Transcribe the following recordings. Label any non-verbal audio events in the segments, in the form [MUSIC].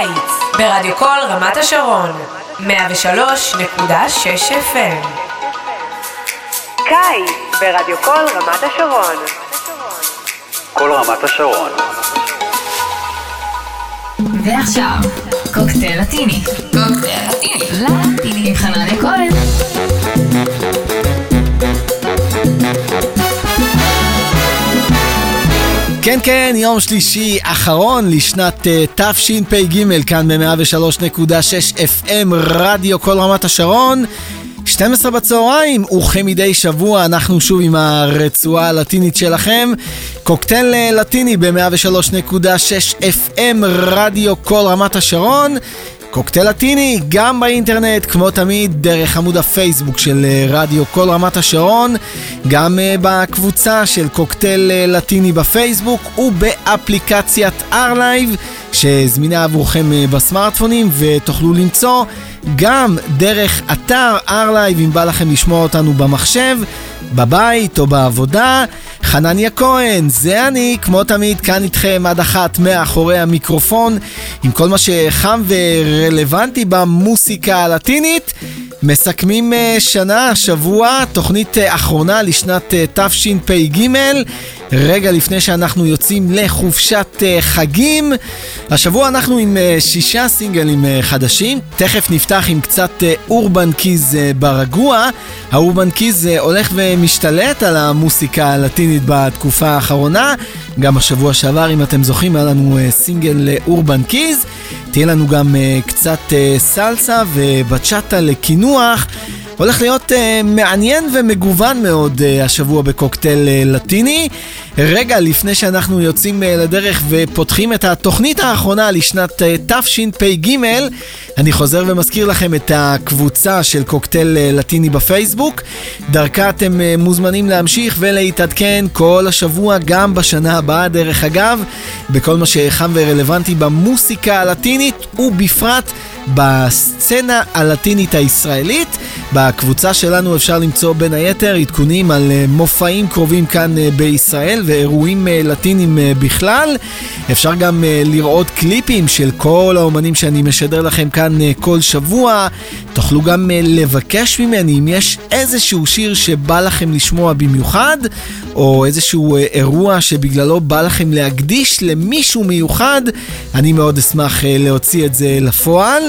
קיץ ברדיו קול רמת השרון 103.6 FM קיץ ברדיו קול רמת השרון כל רמת השרון ועכשיו, קוקטייל לטיני. קוקטייל לטיני. לטיני. עם חנניה כהן. כן, כן, יום שלישי אחרון לשנת uh, תשפ"ג, כאן ב-103.6 FM, רדיו כל רמת השרון. 12 בצהריים, וכמדי שבוע אנחנו שוב עם הרצועה הלטינית שלכם. קוקטייל אה, לטיני ב-103.6 FM, רדיו כל רמת השרון. קוקטייל לטיני, גם באינטרנט, כמו תמיד, דרך עמוד הפייסבוק של אה, רדיו כל רמת השרון, גם uh, בקבוצה של קוקטייל uh, לטיני בפייסבוק ובאפליקציית R-Live, שזמינה עבורכם בסמארטפונים, ותוכלו למצוא גם דרך אתר R-Live, אם בא לכם לשמוע אותנו במחשב, בבית או בעבודה. חנניה כהן, זה אני, כמו תמיד, כאן איתכם עד אחת מאחורי המיקרופון, עם כל מה שחם ורלוונטי במוסיקה הלטינית. מסכמים שנה, שבוע, תוכנית אחרונה לשנת תשפ"ג. רגע לפני שאנחנו יוצאים לחופשת חגים. השבוע אנחנו עם שישה סינגלים חדשים. תכף נפתח עם קצת אורבן קיז ברגוע. האורבן קיז הולך ומשתלט על המוסיקה הלטינית בתקופה האחרונה. גם השבוע שעבר, אם אתם זוכרים, היה לנו סינגל אורבן קיז. תהיה לנו גם קצת סלסה ובצ'אטה לקינוח. הולך להיות uh, מעניין ומגוון מאוד uh, השבוע בקוקטייל uh, לטיני. רגע לפני שאנחנו יוצאים uh, לדרך ופותחים את התוכנית האחרונה לשנת uh, תשפ"ג, אני חוזר ומזכיר לכם את הקבוצה של קוקטייל uh, לטיני בפייסבוק. דרכה אתם uh, מוזמנים להמשיך ולהתעדכן כל השבוע, גם בשנה הבאה דרך אגב, בכל מה שחם ורלוונטי במוסיקה הלטינית ובפרט בסצנה הלטינית הישראלית. בקבוצה שלנו אפשר למצוא בין היתר עדכונים על מופעים קרובים כאן בישראל ואירועים לטינים בכלל. אפשר גם לראות קליפים של כל האומנים שאני משדר לכם כאן כל שבוע. תוכלו גם לבקש ממני אם יש איזשהו שיר שבא לכם לשמוע במיוחד, או איזשהו אירוע שבגללו בא לכם להקדיש למישהו מיוחד, אני מאוד אשמח להוציא את זה לפועל.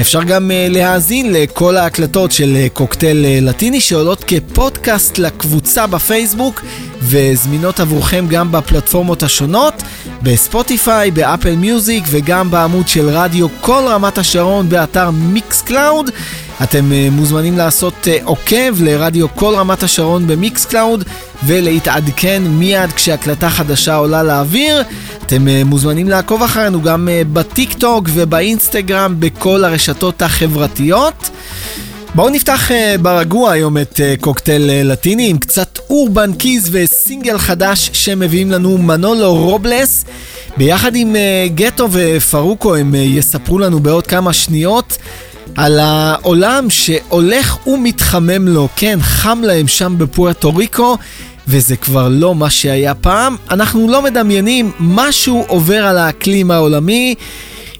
אפשר גם להאזין לכל ההקלטות של קוקטייל לטיני שעולות כפודקאסט לקבוצה בפייסבוק וזמינות עבורכם גם בפלטפורמות השונות, בספוטיפיי, באפל מיוזיק וגם בעמוד של רדיו כל רמת השרון באתר מיקס קלאוד. אתם מוזמנים לעשות עוקב לרדיו כל רמת השרון במיקס קלאוד ולהתעדכן מיד כשהקלטה חדשה עולה לאוויר. אתם מוזמנים לעקוב אחרינו גם בטיק טוק ובאינסטגרם בכל הרשתות החברתיות. בואו נפתח uh, ברגוע היום את uh, קוקטייל uh, לטיני עם קצת אורבן קיז וסינגל חדש שמביאים לנו מנולו רובלס. ביחד עם גטו ופרוקו הם יספרו לנו בעוד כמה שניות על העולם שהולך ומתחמם לו. כן, חם להם שם בפוארטו ריקו. וזה כבר לא מה שהיה פעם. אנחנו לא מדמיינים משהו עובר על האקלים העולמי.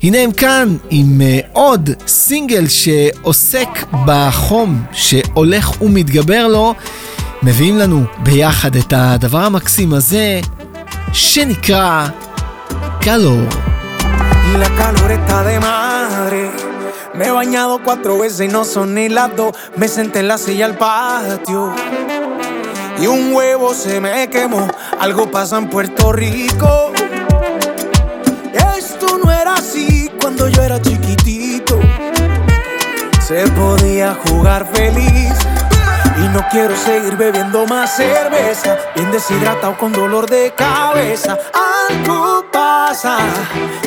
הנה הם כאן עם uh, עוד סינגל שעוסק בחום שהולך ומתגבר לו. מביאים לנו ביחד את הדבר המקסים הזה שנקרא קלור. La calor está de madre. Me he bañado cuatro veces y no son ni las dos. Me senté en la silla al patio. Y un huevo se me quemó. Algo pasa en Puerto Rico. Era así cuando yo era chiquitito. Se podía jugar feliz. Y no quiero seguir bebiendo más cerveza. Bien deshidratado con dolor de cabeza. Algo pasa.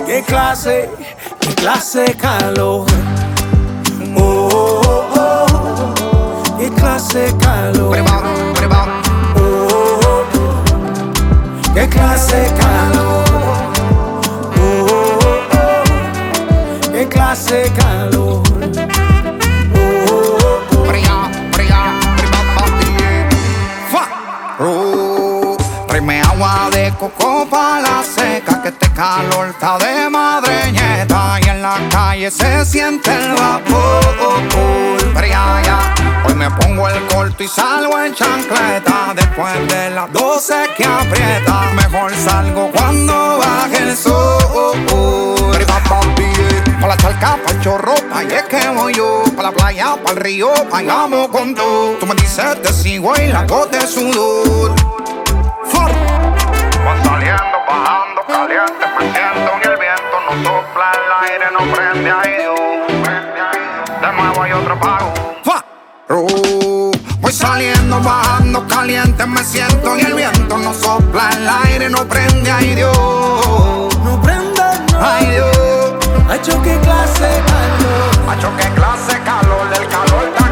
¿Qué clase? ¿Qué clase de calor? Oh, oh, oh. ¿Qué clase de calor? Oh, oh, oh. ¿Qué clase de calor? Clase calor? Oh, agua de coco para la seca, que este calor está de madre nieta. Y en calle se siente el vapor. Hoy me pongo el corto y salgo en chancleta. Después de las 12 que aprieta, mejor salgo cuando baje el sol. Pa' la charca, pa' el chorro, pa' es que voy yo. Pa' la playa, pa' el río, vayamos con todo. Tú me dices te sigo y la de sudor. Va saliendo, bajando, caliente, me siento en el viento. No sopla el aire, no prende ahí Dios. De nuevo hay otro pago. voy saliendo, bajando, caliente, me siento en el viento. No sopla el aire, no prende ahí Dios. No prende, no. Ay Dios. Macho, qué clase calor. Macho, qué clase calor, del calor da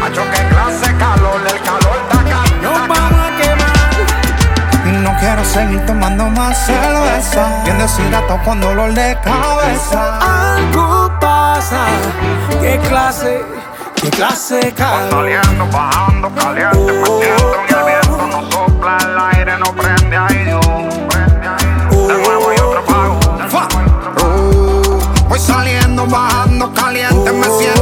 Macho, qué clase calor, del calor da Nos vamos a quemar. No quiero seguir tomando más cerveza. Bien deshidratado con dolor de cabeza. Algo pasa. Qué clase, qué clase calor. Saliendo, bajando, caliente, me siento en el viento. No sopla el aire, no prende bajando caliente,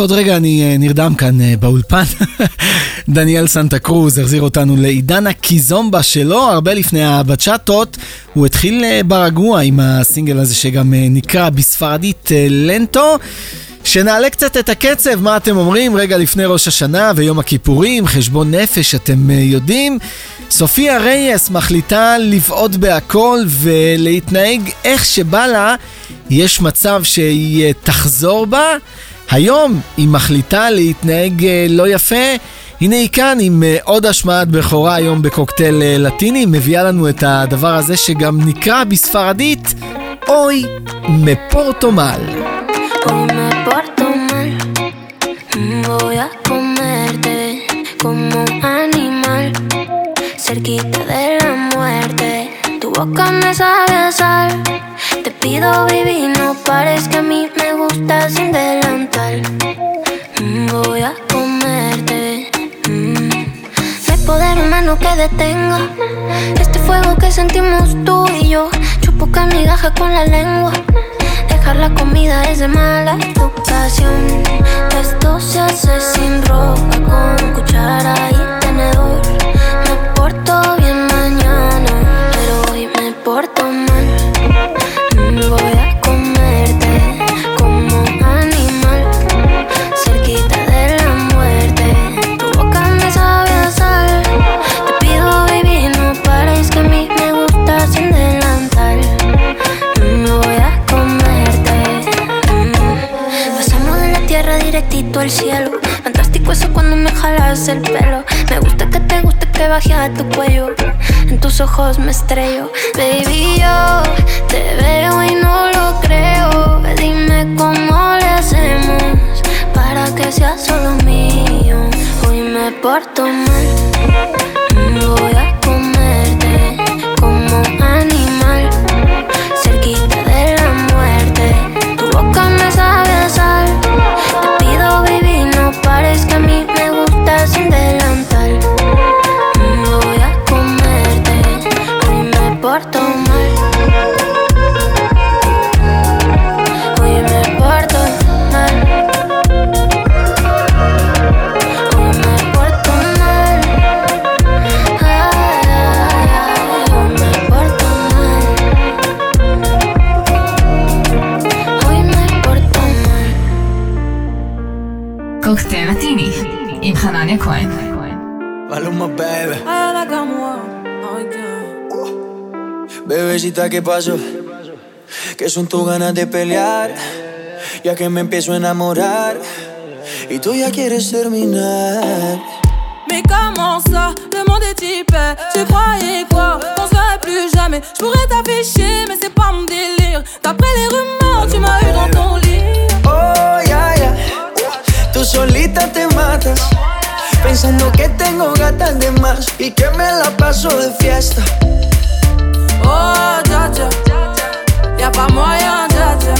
עוד רגע אני אה, נרדם כאן אה, באולפן. [LAUGHS] דניאל סנטה קרוז החזיר אותנו לעידן הקיזומבה שלו, הרבה לפני הבצ'טות. הוא התחיל אה, ברגוע עם הסינגל הזה שגם נקרא בספרדית לנטו. שנעלה קצת את הקצב, מה אתם אומרים? רגע לפני ראש השנה ויום הכיפורים, חשבון נפש, אתם יודעים. סופיה רייס מחליטה לבעוט בהכל ולהתנהג איך שבא לה. יש מצב שהיא תחזור בה. היום היא מחליטה להתנהג אה, לא יפה. הנה היא כאן עם אה, עוד השמעת בכורה היום בקוקטייל אה, לטיני, מביאה לנו את הדבר הזה שגם נקרא בספרדית אוי מפורטומל. cerquita de la muerte. Tu boca me sabe a sal. Te pido, baby, no pares que a mí me gusta sin delantal. Mm, voy a comerte. Mm. No hay poder humano que detenga este fuego que sentimos tú y yo. Chupo migaja con la lengua. Dejar la comida es de mala educación. Esto se hace sin ropa, con cuchara y tenedor. Me porto ojos me estrello. Baby, yo ¿qué pasó? Que son tus ganas de pelear? Ya que me empiezo a enamorar y tú ya quieres terminar. Mais comment ça, le monde est hyper Tu croyais quoi, qu'on serait plus jamais Je pourrais t'afficher, mais c'est pas mon délire D'après les rumeurs, tu m'as eu dans ton lit Oh, yeah, yeah Tú solita te matas Pensando que tengo gatas de más y que me la paso de fiesta. Oh, dja dja, y'a pas moyen, dja dja.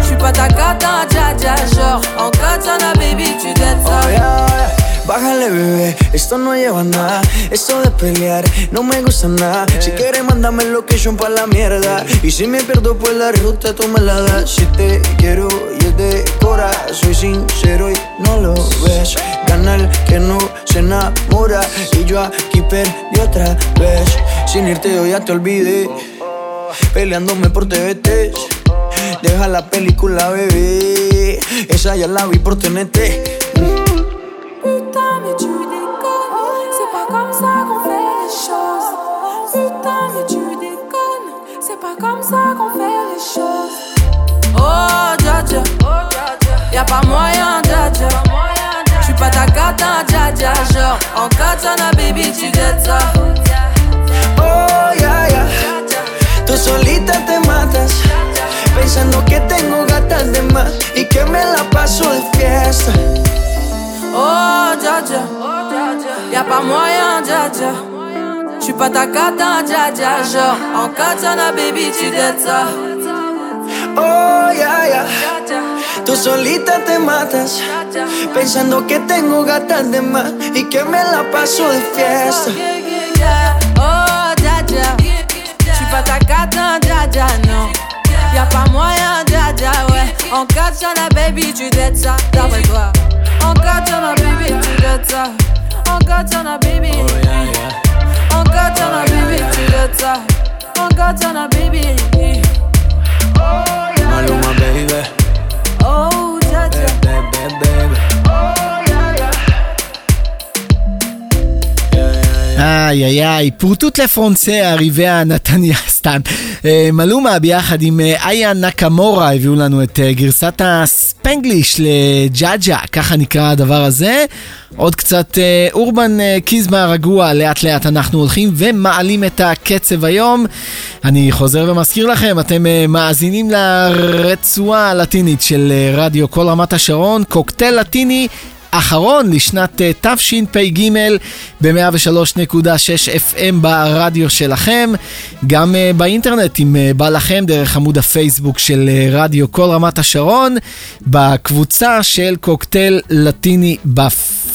J'suis pas ta gata, dja dja. Genre, en katana, baby, tu dettes ça. Oh, yeah. Bájale, bebé, esto no lleva nada. Esto de pelear no me gusta nada. Si quieres, mándame location pa' la mierda. Y si me pierdo por la ruta, tú me la das. Si te quiero y es de cora, soy sincero y no lo ves. Gana el que no se enamora. Y yo aquí perdí otra vez. Sin irte, yo ya te olvidé. Peleándome por TVT. Deja la película, bebé. Esa ya la vi por TNT. Y'a pas moyen, dja dja. J'suis pas ta gata, dja dja. Genre, en katana, baby, tu ça. Oh, yeah, yeah. Tú solita te matas. Pensando que tengo gatas de más y que me la paso de fiesta. Oh, dja dja. Y'a pas moyen, dja dja. J'suis pas ta cata, dja dja. Genre, en katana, baby, tu dettes ça. Oh, yeah, yeah. Tú solita te matas. Pensando que tengo gatas de más y que me la paso de fiesta. Oh, dja dja. J'suis pas ta cata, dja dja, non. Y'a pas moyen, dja dja, ouais. En katana, baby. baby, tu dettes ça, d'après toi. En katana, baby, tu dettes ça. En katana, baby. Oh, en katana, baby, tu dettes ça. En katana, baby. איי איי איי, pour toute la français נתניה, [LAUGHS] סתם. אה, מלומה ביחד עם אה, איה נקמורה הביאו לנו את אה, גרסת הספנגליש לג'אג'ה, ככה נקרא הדבר הזה. עוד קצת אורבן קיזמה רגוע, לאט לאט אנחנו הולכים ומעלים את הקצב היום. אני חוזר ומזכיר לכם, אתם מאזינים לרצועה הלטינית של רדיו כל רמת השרון, קוקטייל לטיני. אחרון לשנת אה, תשפ"ג ב-103.6 FM ברדיו שלכם, גם אה, באינטרנט אם אה, בא לכם דרך עמוד הפייסבוק של רדיו כל רמת השרון, בקבוצה של קוקטייל לטיני בפייסבוק,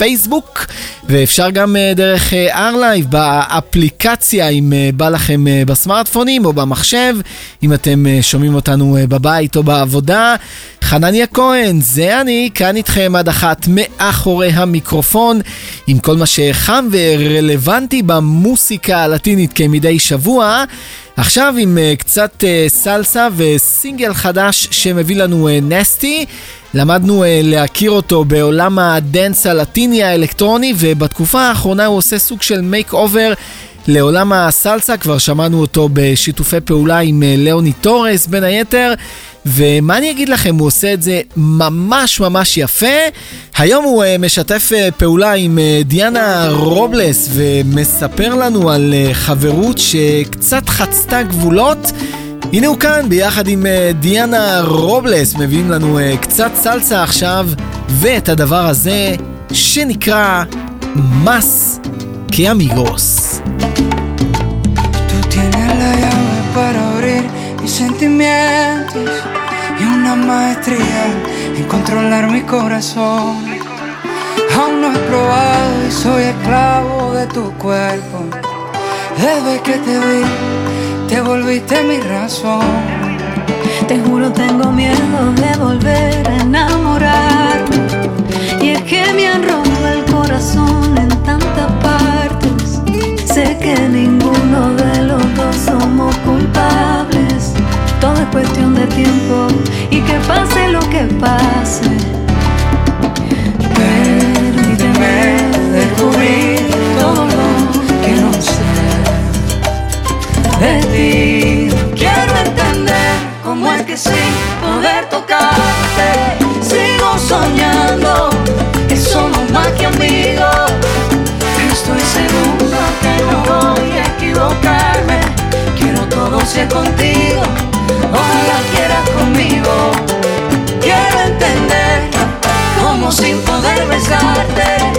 ואפשר גם אה, דרך ארלייב באפליקציה אם אה, בא לכם אה, בסמארטפונים או במחשב, אם אתם אה, שומעים אותנו אה, בבית או בעבודה. חנניה כהן, זה אני, כאן איתכם עד אחת מאחורי המיקרופון, עם כל מה שחם ורלוונטי במוסיקה הלטינית כמדי שבוע. עכשיו עם uh, קצת uh, סלסה וסינגל חדש שמביא לנו uh, נסטי. למדנו להכיר אותו בעולם הדנס הלטיני האלקטרוני ובתקופה האחרונה הוא עושה סוג של מייק אובר לעולם הסלסה, כבר שמענו אותו בשיתופי פעולה עם ליאוני טורס בין היתר. ומה אני אגיד לכם, הוא עושה את זה ממש ממש יפה. היום הוא uh, משתף uh, פעולה עם uh, דיאנה רובלס ומספר לנו על חברות שקצת חצתה גבולות. הנה הוא כאן ביחד עם דיאנה רובלס, מביאים לנו קצת סלסה עכשיו, ואת הדבר הזה שנקרא מס כאמיגוס. Para mis sentimientos y una maestría en controlar mi corazón. Aún no he probado y soy esclavo de tu cuerpo. Desde que te vi, te volviste mi razón. Te juro tengo miedo de volver a enamorarme Y es que me han roto el corazón en tantas partes Sé que ninguno de los dos somos culpables Todo es cuestión de tiempo y que pase lo que pase Permíteme descubrir todo lo que no sé de ti. Quiero entender cómo es que sin poder tocarte sigo soñando que somos más que amigos. Estoy seguro que no voy a equivocarme. Quiero todo ser contigo, ojalá quieras conmigo. Quiero entender cómo sin poder besarte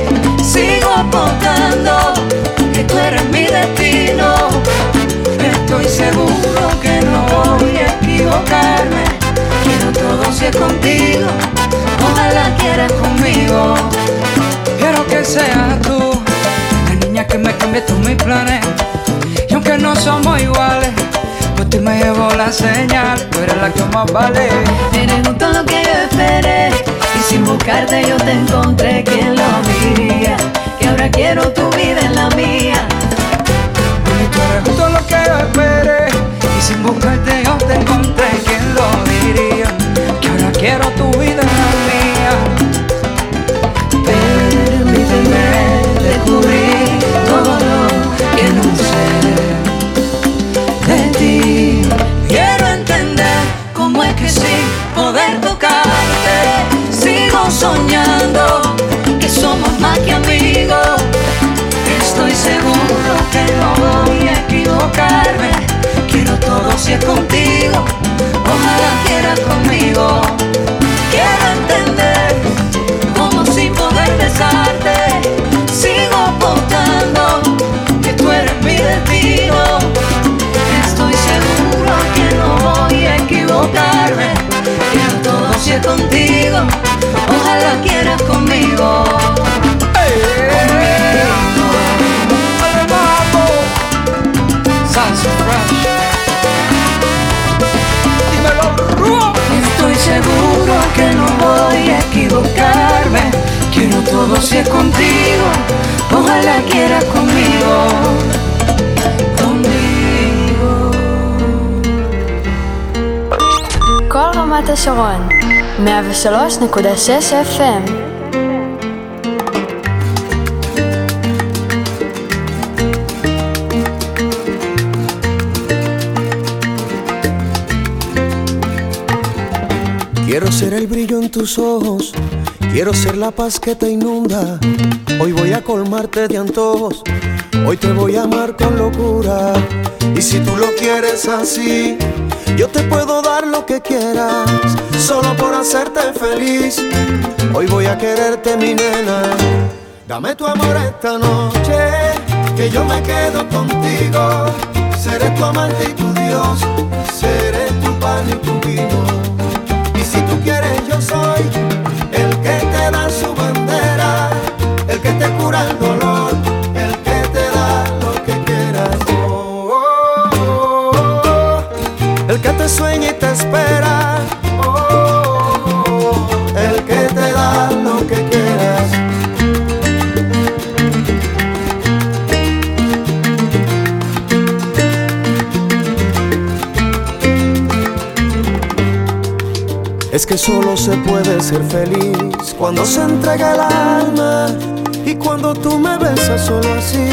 sigo apostando que tú eres mi destino. Estoy seguro que no voy a equivocarme. Quiero todo ser contigo, ojalá quieras conmigo. Quiero que seas tú, la niña que me cambie todos mis planes. Y aunque no somos iguales, llevo la señal, tú eres la que más vale. Eres justo lo que yo esperé Y sin buscarte yo te encontré ¿Quién lo diría? Que ahora quiero tu vida en la mía Y tú eres justo lo que yo esperé Y sin buscarte yo te encontré ¿Quién lo diría? Que ahora quiero tu vida que somos más que amigos. Estoy seguro que no voy a equivocarme. Quiero todo si es contigo. Ojalá quieras conmigo. Quiero entender cómo sin poder besarte noche contigo, ojalá quieras conmigo. Estoy seguro que no voy a equivocarme. Quiero todo si es contigo, ojalá quieras conmigo. כל רמת השרון. 103.6 FM Quiero ser el brillo en tus ojos, quiero ser la paz que te inunda. Hoy voy a colmarte de antojos, hoy te voy a amar con locura. Y si tú lo quieres así, yo te puedo dar que quieras, solo por hacerte feliz. Hoy voy a quererte, mi nena. Dame tu amor esta noche, que yo me quedo contigo. Seré tu amante y tu Dios, seré tu pan y tu vino si tú quieres yo soy el que te da su bandera, el que te cura el dolor, espera, el que te da lo que quieras. Es que solo se puede ser feliz cuando se entrega el alma y cuando tú me besas solo así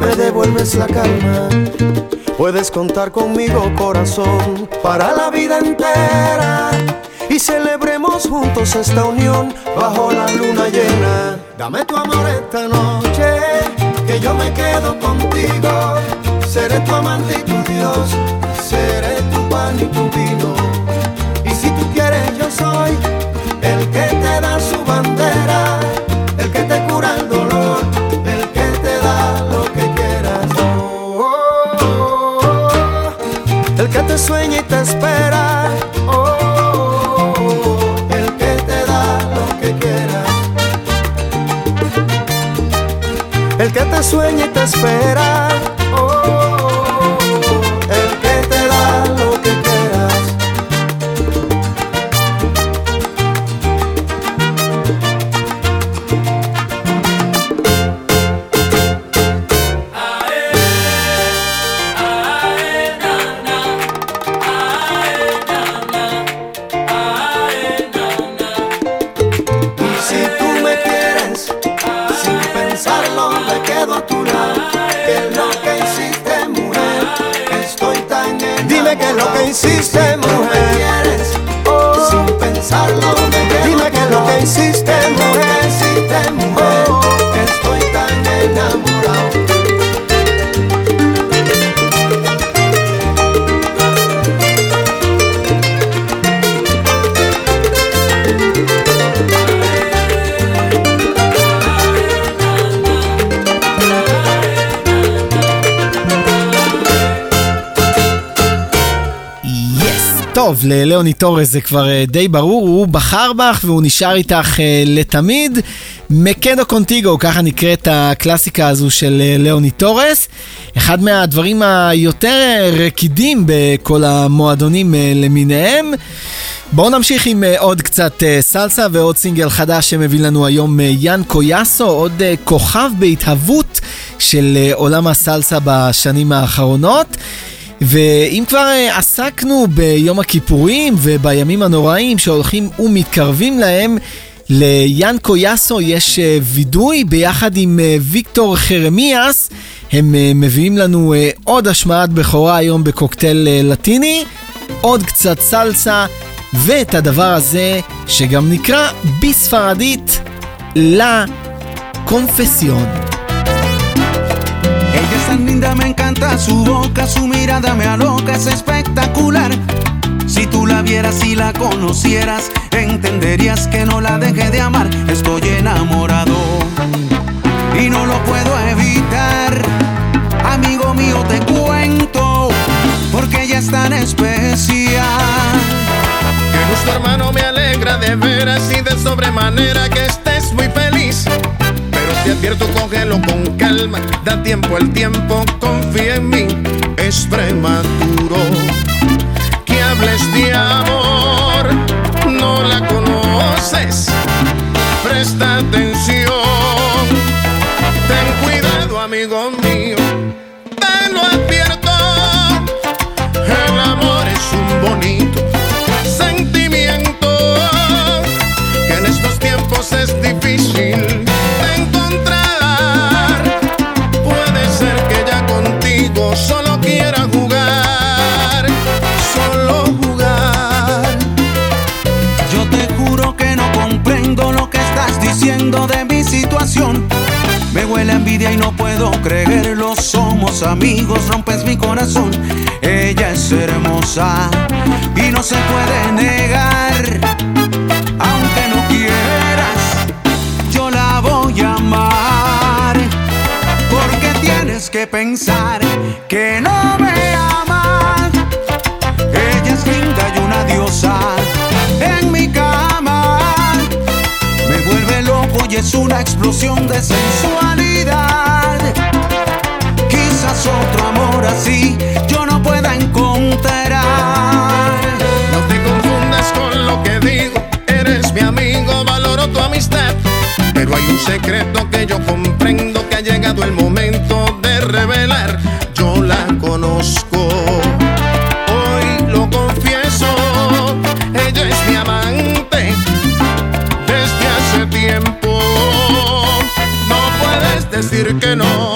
me devuelves la calma. Puedes contar conmigo corazón para la vida entera y celebremos juntos esta unión bajo la luna llena. Dame tu amor esta noche que yo me quedo contigo. Seré tu amante y tu Dios, seré tu pan y tu vino si tú quieres yo soy el que te da su bandera, sueña y te espera. ללאוני טורס זה כבר אה, די ברור, הוא בחר בך והוא נשאר איתך אה, לתמיד. מקדו קונטיגו, ככה נקראת הקלאסיקה הזו של אה, לאוני טורס. אחד מהדברים היותר רקידים בכל המועדונים למיניהם. בואו נמשיך עם עוד קצת סלסה ועוד סינגל חדש שמביא לנו היום יאן קויאסו, עוד כוכב בהתהוות של עולם הסלסה בשנים האחרונות. ואם כבר אה, עסקנו ביום הכיפורים ובימים הנוראים שהולכים ומתקרבים להם, ליאנקו יאסו יש אה, וידוי ביחד עם אה, ויקטור חרמיאס. הם מביאים לנו עוד השמעת בכורה היום בקוקטייל לטיני, עוד קצת סלסה, ואת הדבר הזה שגם נקרא בספרדית לה קונפסיון. Tan linda, me encanta su boca, su mirada me aloca, es espectacular. Si tú la vieras y la conocieras, entenderías que no la dejé de amar. Estoy enamorado y no lo puedo evitar. Amigo mío, te cuento, porque ella es tan especial. Que gusto, hermano, me alegra de ver así de sobremanera que estés muy feliz te advierto, cógelo con calma, da tiempo al tiempo, confía en mí, es prematuro. Que hables de amor, no la conoces, presta atención, ten cuidado amigo mío, te lo advierto, el amor es un bonito sentimiento. Que en estos tiempos es difícil Me huele envidia y no puedo creerlo. Somos amigos, rompes mi corazón. Ella es hermosa y no se puede negar. Aunque no quieras, yo la voy a amar. Porque tienes que pensar que no. explosión de sensualidad. Quizás otro amor así yo no pueda encontrar. No te confundas con lo que digo, eres mi amigo, valoro tu amistad. Pero hay un secreto que yo comprendo que ha llegado el momento de revelar que no.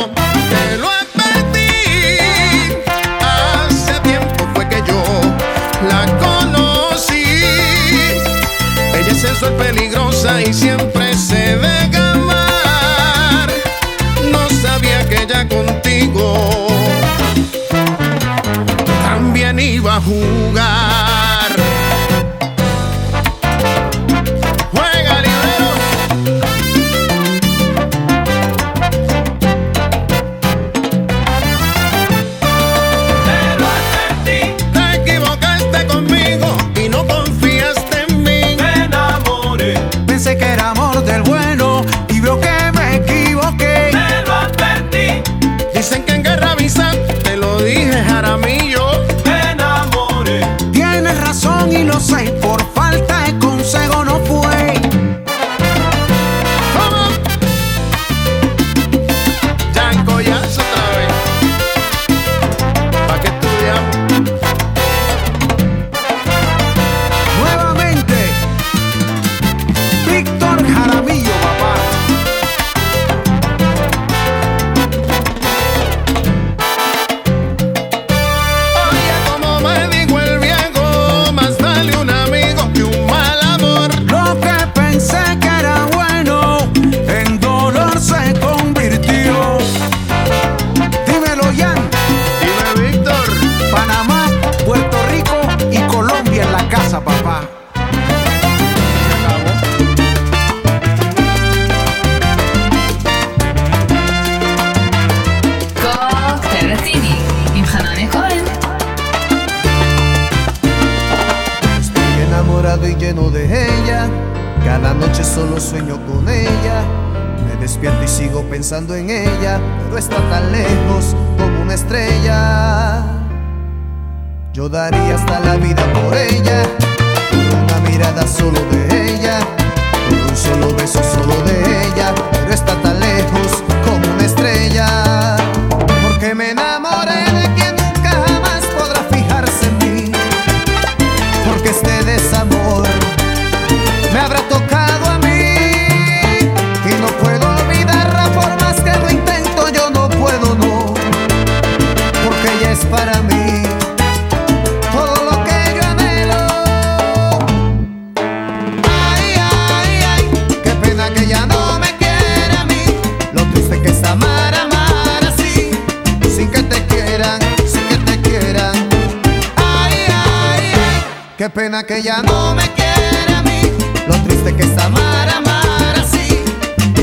pena que ya no me quiere a mí. Lo triste que es amar, amar así.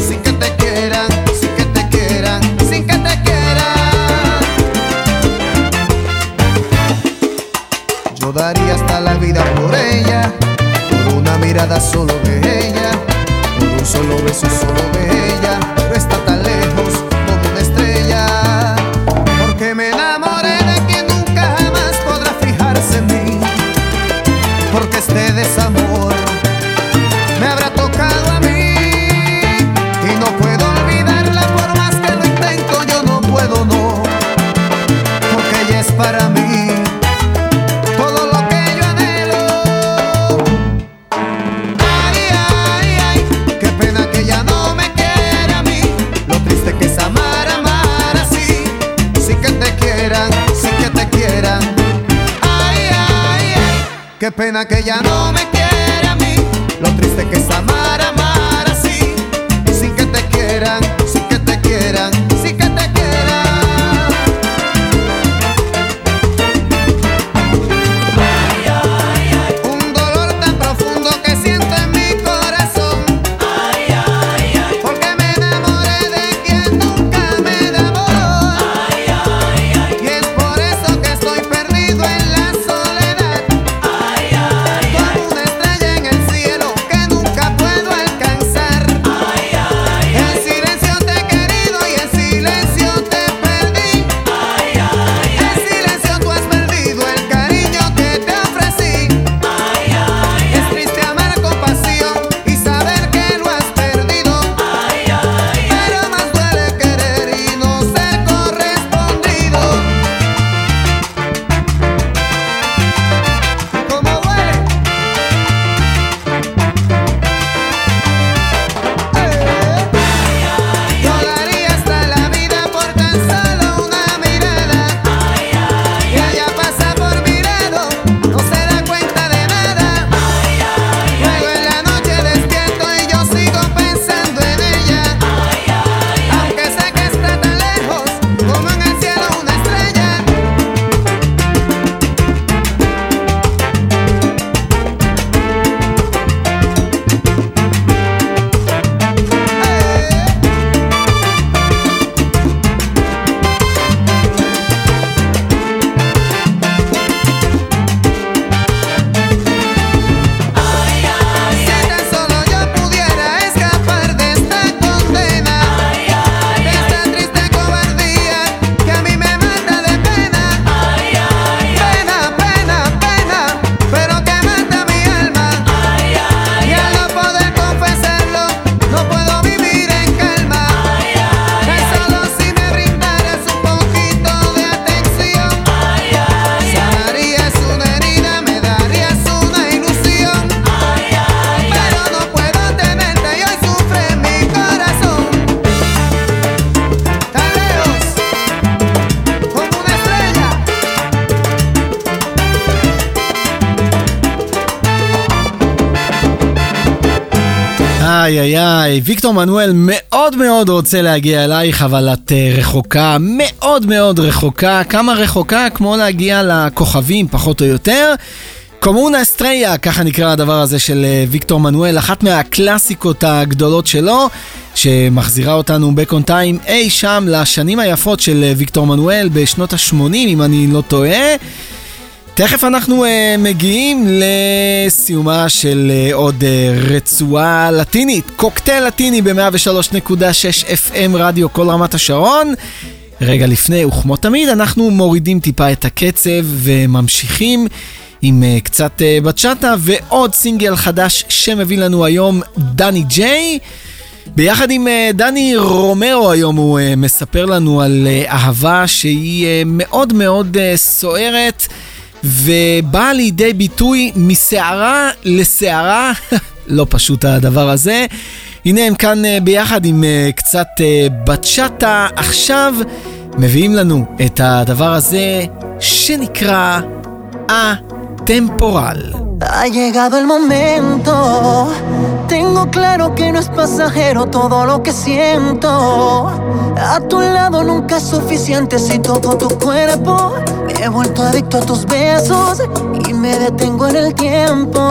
Sin que te quieran, sin que te quieran, sin que te quieran. Yo daría hasta la vida por ella. Por una mirada solo de ella. Por un solo beso solo de ella. איי איי איי, ויקטור מנואל מאוד מאוד רוצה להגיע אלייך, אבל את uh, רחוקה, מאוד מאוד רחוקה. כמה רחוקה? כמו להגיע לכוכבים, פחות או יותר. קומונה אסטריה, ככה נקרא הדבר הזה של uh, ויקטור מנואל, אחת מהקלאסיקות הגדולות שלו, שמחזירה אותנו time אי שם לשנים היפות של uh, ויקטור מנואל בשנות ה-80, אם אני לא טועה. תכף אנחנו uh, מגיעים לסיומה של uh, עוד uh, רצועה לטינית, קוקטייל לטיני ב-103.6 FM רדיו כל רמת השרון. רגע לפני, וכמו תמיד, אנחנו מורידים טיפה את הקצב וממשיכים עם uh, קצת uh, בצ'אטה ועוד סינגל חדש שמביא לנו היום דני ג'יי. ביחד עם דני רומרו היום הוא מספר לנו על אהבה שהיא מאוד מאוד סוערת. ובאה לידי ביטוי מסערה לסערה, [LAUGHS] לא פשוט הדבר הזה. הנה הם כאן אה, ביחד עם אה, קצת אה, בצ'אטה. עכשיו מביאים לנו את הדבר הזה שנקרא הטמפורל. Ha llegado el momento. Tengo claro que no es pasajero todo lo que siento. A tu lado nunca es suficiente si todo tu cuerpo. Me he vuelto adicto a tus besos y me detengo en el tiempo.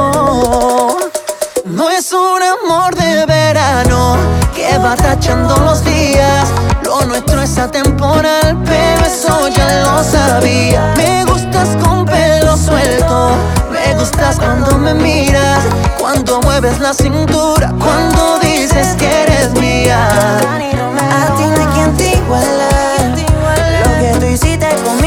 No es un amor de verano que va tachando los días. Lo nuestro es atemporal, pero eso ya lo sabía. Me gustas cuando me miras, cuando mueves la cintura, cuando dices que eres mía. A ti no hay quien te iguale. Lo que tú hiciste conmigo,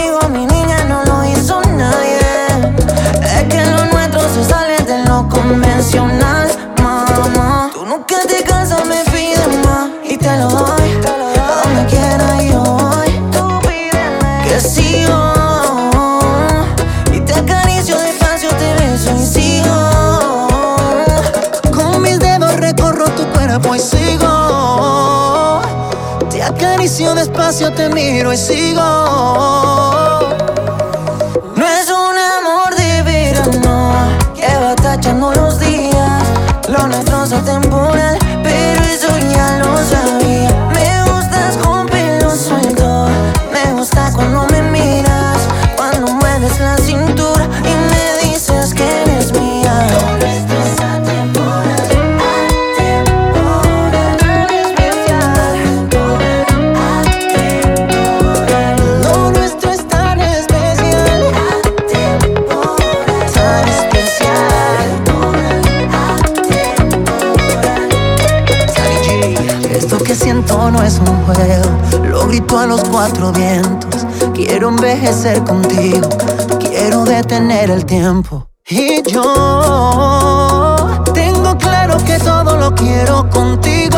te miro y sigo. A los cuatro vientos. Quiero envejecer contigo, quiero detener el tiempo. Y yo tengo claro que todo lo quiero contigo.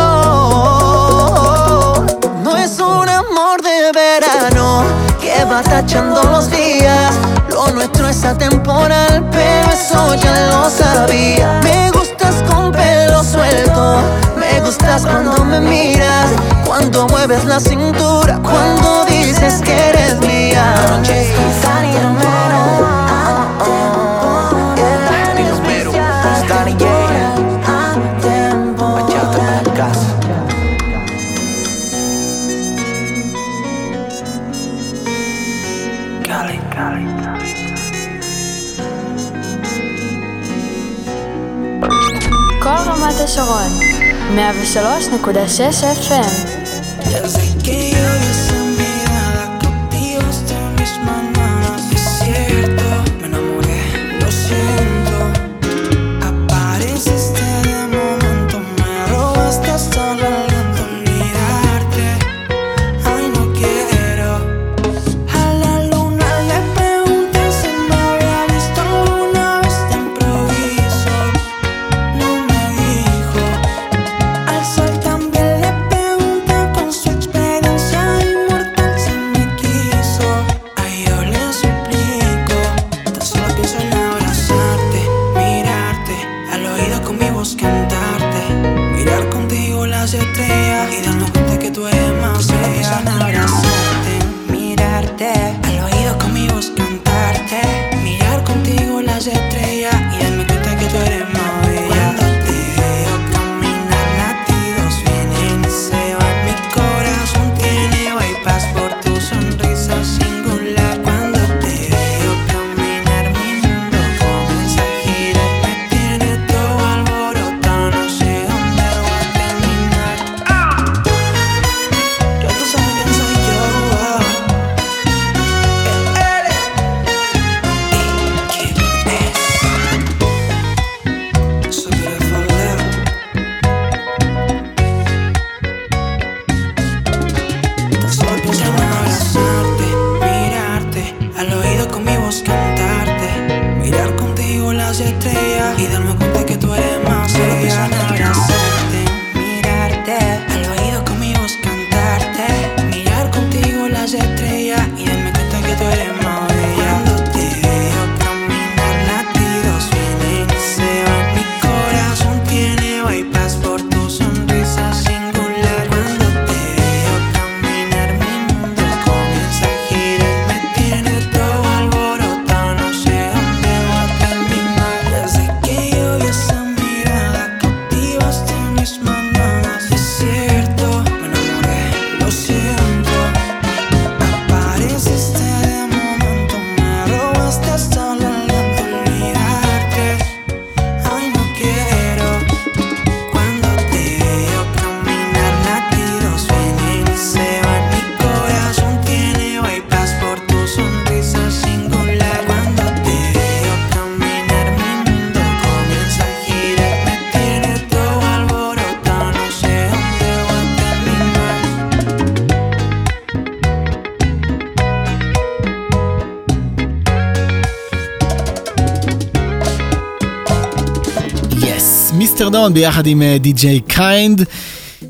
No es un amor de verano que va tachando los días. Lo nuestro es atemporal, pero eso ya lo sabía. Me gustas con pelo suelto, Gustas cuando me miras, cuando mueves la cintura, cuando dices que eres mía. Dani Romero, oh, oh, yeah. Dani Romero, Dani yeah. Bachata en casa. Cali, Cali, Cali. Sharon. 103.6 FM. פרדון ביחד עם די.ג'יי קיינד.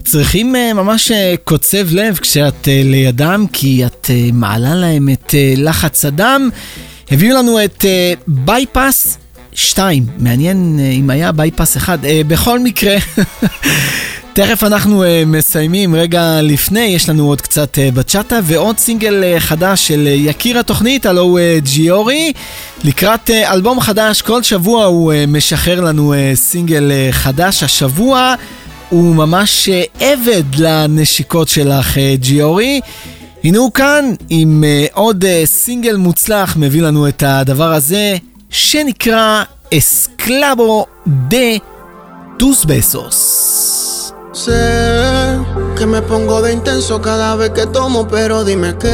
צריכים ממש קוצב לב כשאת לידם, כי את מעלה להם את לחץ הדם. הביאו לנו את בייפס 2, מעניין אם היה בייפס 1. בכל מקרה, [LAUGHS] תכף אנחנו uh, מסיימים, רגע לפני, יש לנו עוד קצת uh, בצ'אטה ועוד סינגל uh, חדש של יקיר התוכנית, הלו הוא ג'יורי. לקראת אלבום חדש, כל שבוע הוא משחרר לנו סינגל חדש. השבוע הוא ממש עבד לנשיקות שלך, ג'יורי. הנה הוא כאן עם עוד סינגל מוצלח, מביא לנו את הדבר הזה, שנקרא אסקלבו דה דוס בסוס. Sé que me pongo de intenso cada vez que tomo, pero dime qué.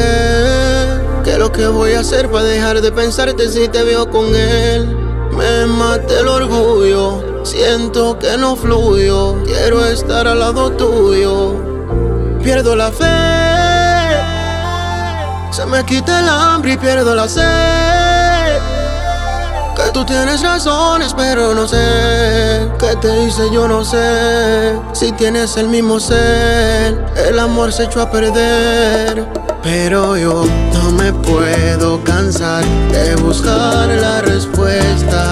¿Qué lo que voy a hacer para dejar de pensarte si te veo con él? Me mata el orgullo, siento que no fluyo. Quiero estar al lado tuyo. Pierdo la fe, se me quita el hambre y pierdo la sed. Que tú tienes razones, pero no sé qué te hice, yo no sé. Si tienes el mismo ser, el amor se echó a perder. Pero yo no me puedo cansar de buscar la respuesta.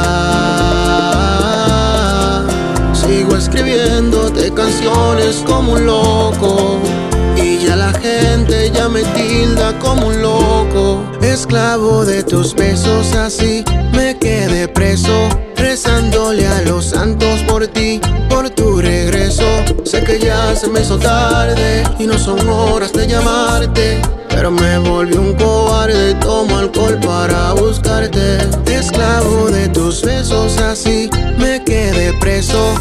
Sigo escribiéndote canciones como un loco. Gente ya me tilda como un loco. Esclavo de tus besos, así me quedé preso. Rezándole a los santos por ti, por tu regreso. Sé que ya se me hizo tarde y no son horas de llamarte. Pero me volví un cobarde, tomo alcohol para buscarte. Esclavo de tus besos, así me quedé preso.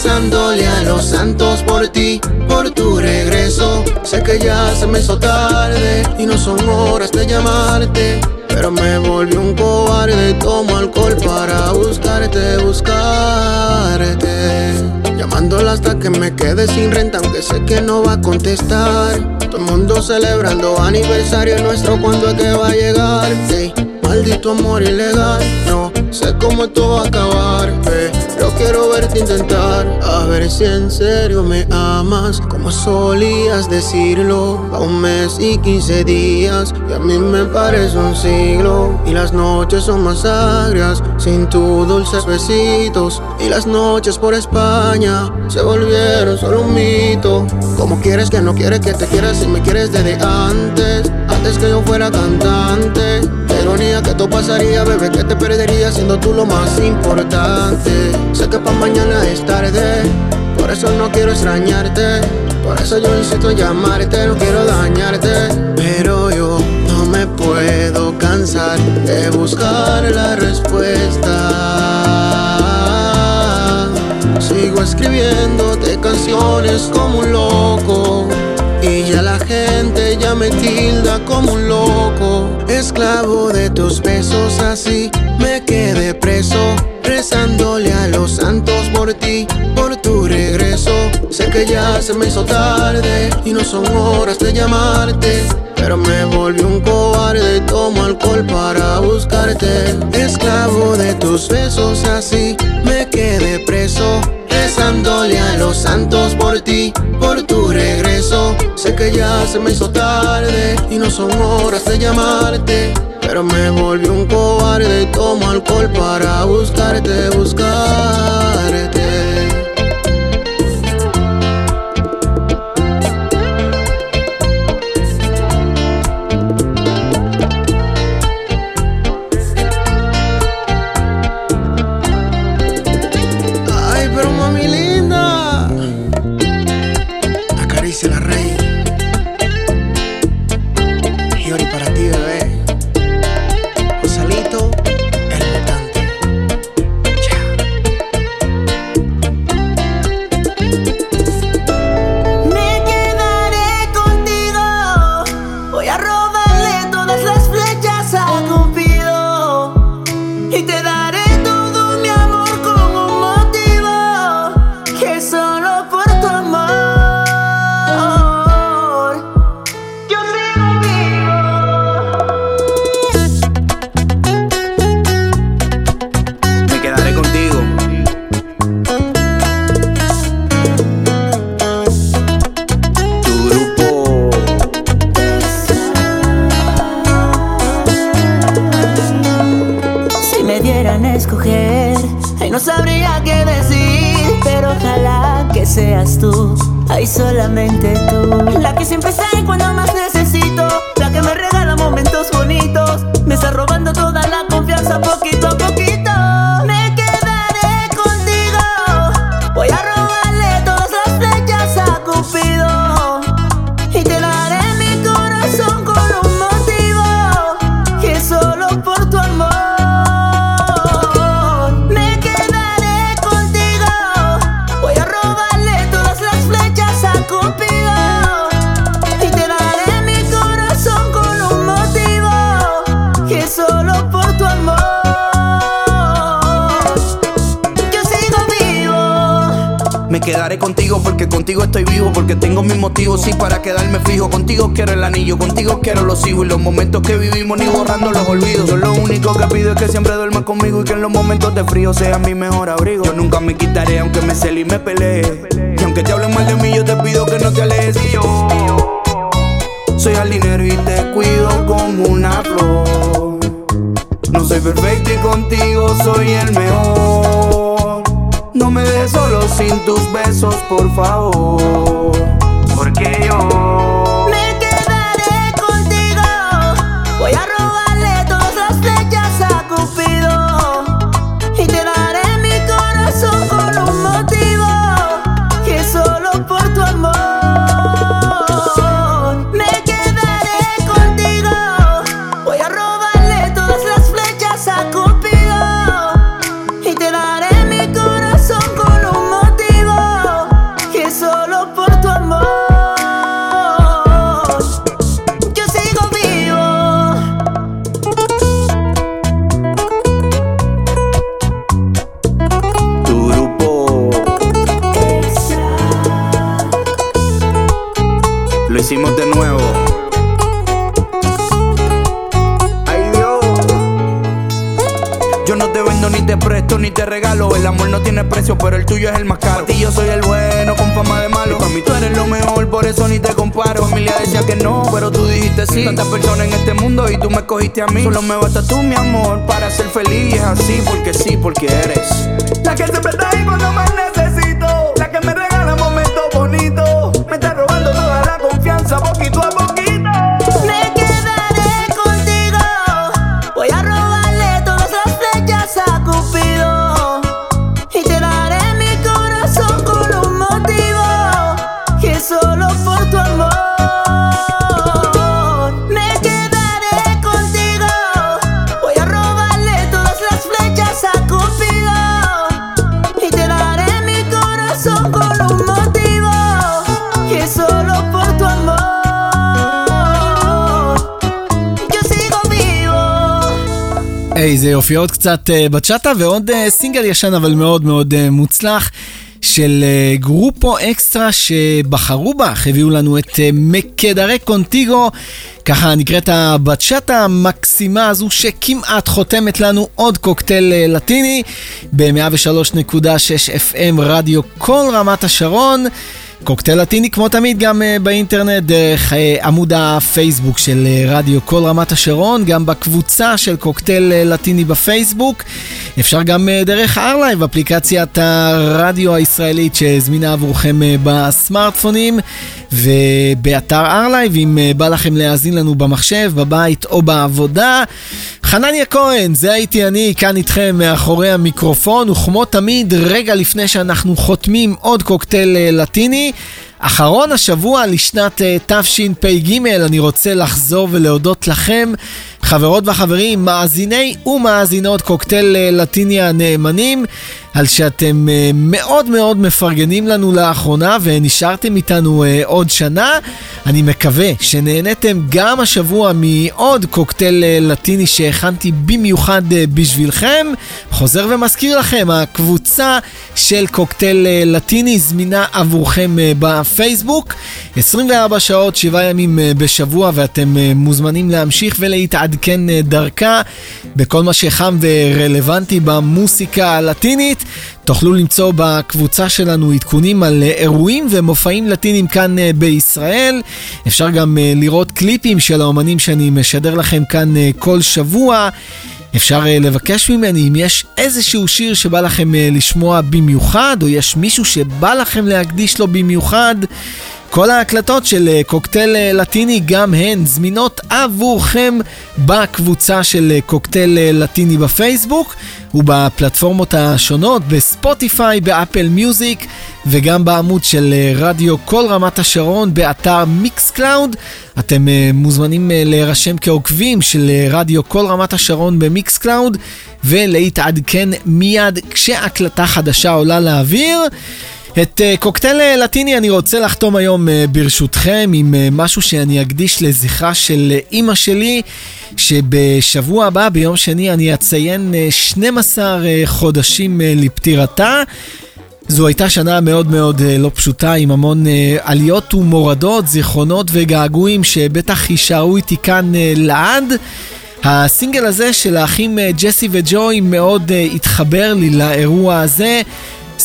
Rezándole a los santos por ti, por tu regreso. Sé que ya se me hizo tarde y no son horas de llamarte. Pero me volví un cobarde, tomo alcohol para buscarte, buscarte. Llamándola hasta que me quede sin renta, aunque sé que no va a contestar. Todo el mundo celebrando aniversario nuestro, cuando es que va a llegar? Maldito amor ilegal, no sé cómo esto va a acabar, pero quiero verte intentar. A ver si en serio me amas, como solías decirlo. A un mes y quince días, y a mí me parece un siglo. Y las noches son más agrias, sin tus dulces besitos. Y las noches por España se volvieron solo un mito. Como quieres que no quieres que te quieras si me quieres desde antes, antes que yo fuera cantante. Que todo pasaría, bebé, que te perdería siendo tú lo más importante. Sé que pa' mañana es tarde, por eso no quiero extrañarte. Por eso yo insisto en llamarte, no quiero dañarte. Pero yo no me puedo cansar de buscar la respuesta. Sigo escribiéndote canciones como un loco. Ya la gente ya me tilda como un loco. Esclavo de tus besos, así me quedé preso. Rezándole a los santos por ti, por tu regreso. Sé que ya se me hizo tarde y no son horas de llamarte. Pero me volví un cobarde, tomo alcohol para buscarte. Esclavo de tus besos, así me quedé preso. Rezándole a los santos por ti. Sé que ya se me hizo tarde y no son horas de llamarte. Pero me volví un cobarde, tomo alcohol para buscarte, buscarte. No sabría qué decir, pero ojalá que seas tú. Ay, solamente tú. La que siempre sale cuando más necesito. La que me regala momentos bonitos. Me está robando toda la confianza poquito a poquito. Me quedaré contigo porque contigo estoy vivo, porque tengo mis motivos, sí, para quedarme fijo. Contigo quiero el anillo, contigo quiero los hijos y los momentos que vivimos ni borrando los olvidos. Yo lo único que pido es que siempre duermas conmigo y que en los momentos de frío sea mi mejor abrigo. Yo nunca me quitaré aunque me cele y me pelee. Y aunque te hablen mal de mí, yo te pido que no te alejes. Y yo soy jardinero y te cuido como una flor. No soy perfecto y contigo soy el mejor. No me dejes solo sin tus besos, por favor. Porque yo tiene precio, pero el tuyo es el más caro. Y yo soy el bueno con fama de malo. Para mí tú eres lo mejor, por eso ni te comparo. Familia decía que no, pero tú dijiste sí. Tantas personas en este mundo y tú me escogiste a mí. Solo me basta tú, mi amor, para ser feliz. Y es así, porque sí, porque eres. La que siempre está ahí cuando más איזה יופי, עוד קצת אה, בצ'אטה ועוד אה, סינגל ישן אבל מאוד מאוד אה, מוצלח של גרופו אקסטרה שבחרו בך, הביאו לנו את מקדרי קונטיגו, ככה נקראת הבצ'אטה המקסימה הזו שכמעט חותמת לנו עוד קוקטייל לטיני ב-103.6 FM רדיו כל רמת השרון. קוקטייל לטיני כמו תמיד גם uh, באינטרנט דרך uh, עמוד הפייסבוק של uh, רדיו כל רמת השרון, גם בקבוצה של קוקטייל לטיני בפייסבוק. אפשר גם דרך ארלייב, אפליקציית הרדיו הישראלית שהזמינה עבורכם בסמארטפונים ובאתר ארלייב אם בא לכם להאזין לנו במחשב, בבית או בעבודה. חנניה כהן, זה הייתי אני, כאן איתכם מאחורי המיקרופון, וכמו תמיד, רגע לפני שאנחנו חותמים עוד קוקטייל uh, אחרון השבוע לשנת uh, תשפ"ג, אני רוצה לחזור ולהודות לכם, חברות וחברים, מאזיני ומאזינות קוקטייל uh, לטיני הנאמנים, על שאתם uh, מאוד מאוד מפרגנים לנו לאחרונה ונשארתם איתנו uh, עוד שנה. אני מקווה שנהניתם גם השבוע מעוד קוקטייל לטיני שהכנתי במיוחד בשבילכם. חוזר ומזכיר לכם, הקבוצה של קוקטייל לטיני זמינה עבורכם בפייסבוק. 24 שעות, 7 ימים בשבוע ואתם מוזמנים להמשיך ולהתעדכן uh, דרכה בכל מה שחם ורלוונטי במוסיקה הלטינית. תוכלו למצוא בקבוצה שלנו עדכונים על אה, אירועים ומופעים לטינים כאן אה, בישראל. אפשר גם אה, לראות קליפים של האומנים שאני משדר לכם כאן אה, כל שבוע. אפשר אה, לבקש ממני אם יש איזשהו שיר שבא לכם אה, לשמוע במיוחד, או יש מישהו שבא לכם להקדיש לו במיוחד. כל ההקלטות של אה, קוקטייל אה, לטיני גם הן זמינות עבורכם בקבוצה של אה, קוקטייל לטיני בפייסבוק ובפלטפורמות השונות בספוטיפיי, באפל מיוזיק וגם בעמוד של רדיו כל רמת השרון באתר מיקס קלאוד. אתם מוזמנים להירשם כעוקבים של רדיו כל רמת השרון במיקס קלאוד ולהתעדכן מיד כשהקלטה חדשה עולה לאוויר. את uh, קוקטייל אה, לטיני אני רוצה לחתום היום uh, ברשותכם עם משהו שאני אקדיש לזכרה של אימא שלי, שבשבוע הבא, ביום שני, אני אציין uh, 12 uh, חודשים לפטירתה. זו הייתה שנה מאוד מאוד לא פשוטה, עם המון עליות ומורדות, זיכרונות וגעגועים שבטח יישארו איתי כאן לעד. הסינגל הזה של האחים ג'סי וג'וי מאוד התחבר לי לאירוע הזה.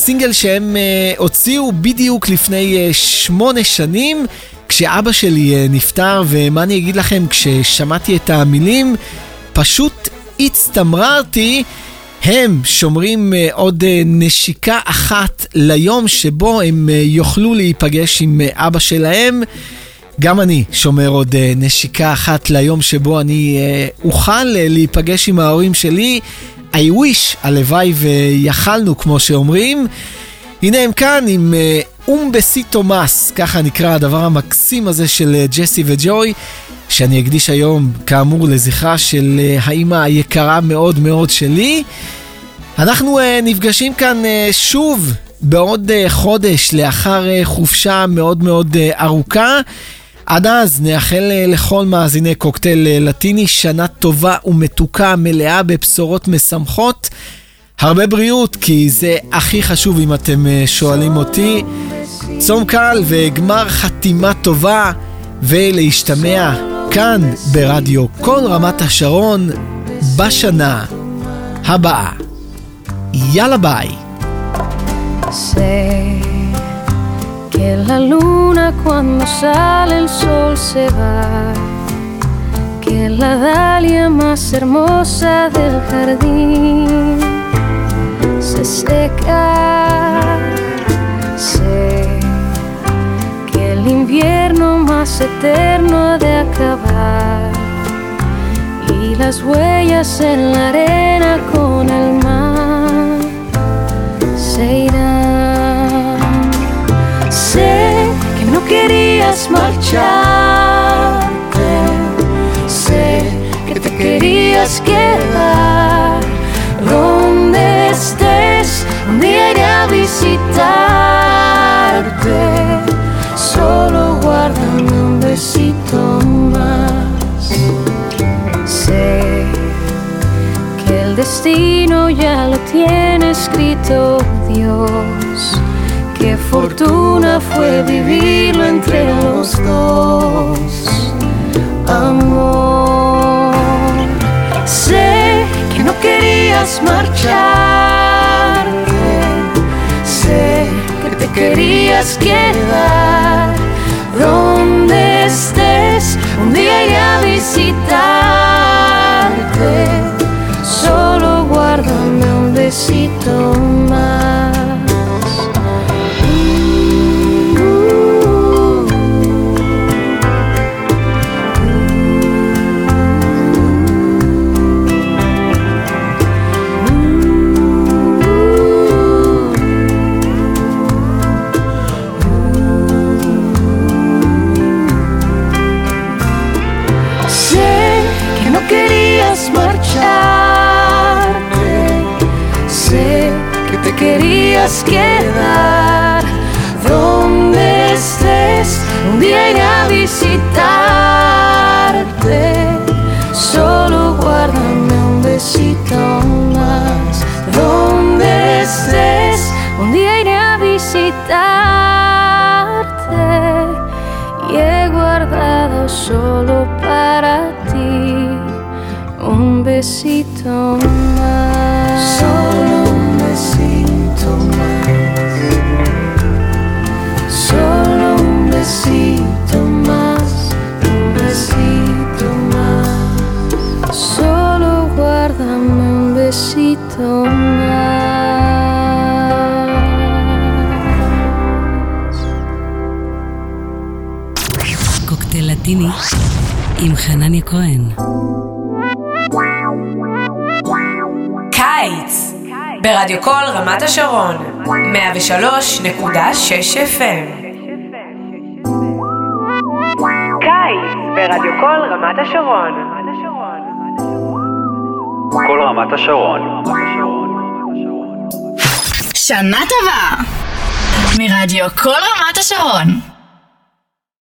סינגל שהם uh, הוציאו בדיוק לפני uh, שמונה שנים, כשאבא שלי uh, נפטר, ומה אני אגיד לכם, כששמעתי את המילים, פשוט הצטמררתי. הם שומרים uh, עוד uh, נשיקה אחת ליום שבו הם uh, יוכלו להיפגש עם uh, אבא שלהם. גם אני שומר עוד uh, נשיקה אחת ליום שבו אני uh, אוכל uh, להיפגש עם ההורים שלי. I wish, הלוואי ויכלנו, כמו שאומרים. הנה הם כאן עם אום בסיטו מס, ככה נקרא הדבר המקסים הזה של אה, ג'סי וג'וי, שאני אקדיש היום, כאמור, לזכרה של אה, האימא היקרה מאוד מאוד שלי. אנחנו נפגשים כאן שוב בעוד חודש לאחר חופשה מאוד מאוד ארוכה. עד אז נאחל uh, לכל מאזיני קוקטייל uh, לטיני שנה טובה ומתוקה מלאה בבשורות משמחות. הרבה בריאות, כי זה הכי חשוב אם אתם uh, שואלים אותי. צום קל וגמר חתימה טובה, ולהשתמע כאן ברדיו כל רמת השרון בשנה הבאה. יאללה ביי. Sé que la luna cuando sale el sol se va, que la dalia más hermosa del jardín se seca. Sé que el invierno más eterno ha de acabar y las huellas en la arena con el mar se irán. Sé que no querías marcharte, sé que te querías quedar donde estés. Un día iré a visitarte, solo guárdame un besito más. Sé que el destino ya lo tiene escrito Dios. Fortuna fue vivirlo entre los dos, amor. Sé que no querías marcharte, sé que te querías quedar donde estés. Un día iré a visitarte, solo guárdame un besito más. 103.6 FM קיץ ברדיו קול רמת השרון כל רמת השרון. שנה טובה! מרדיו כל רמת השרון.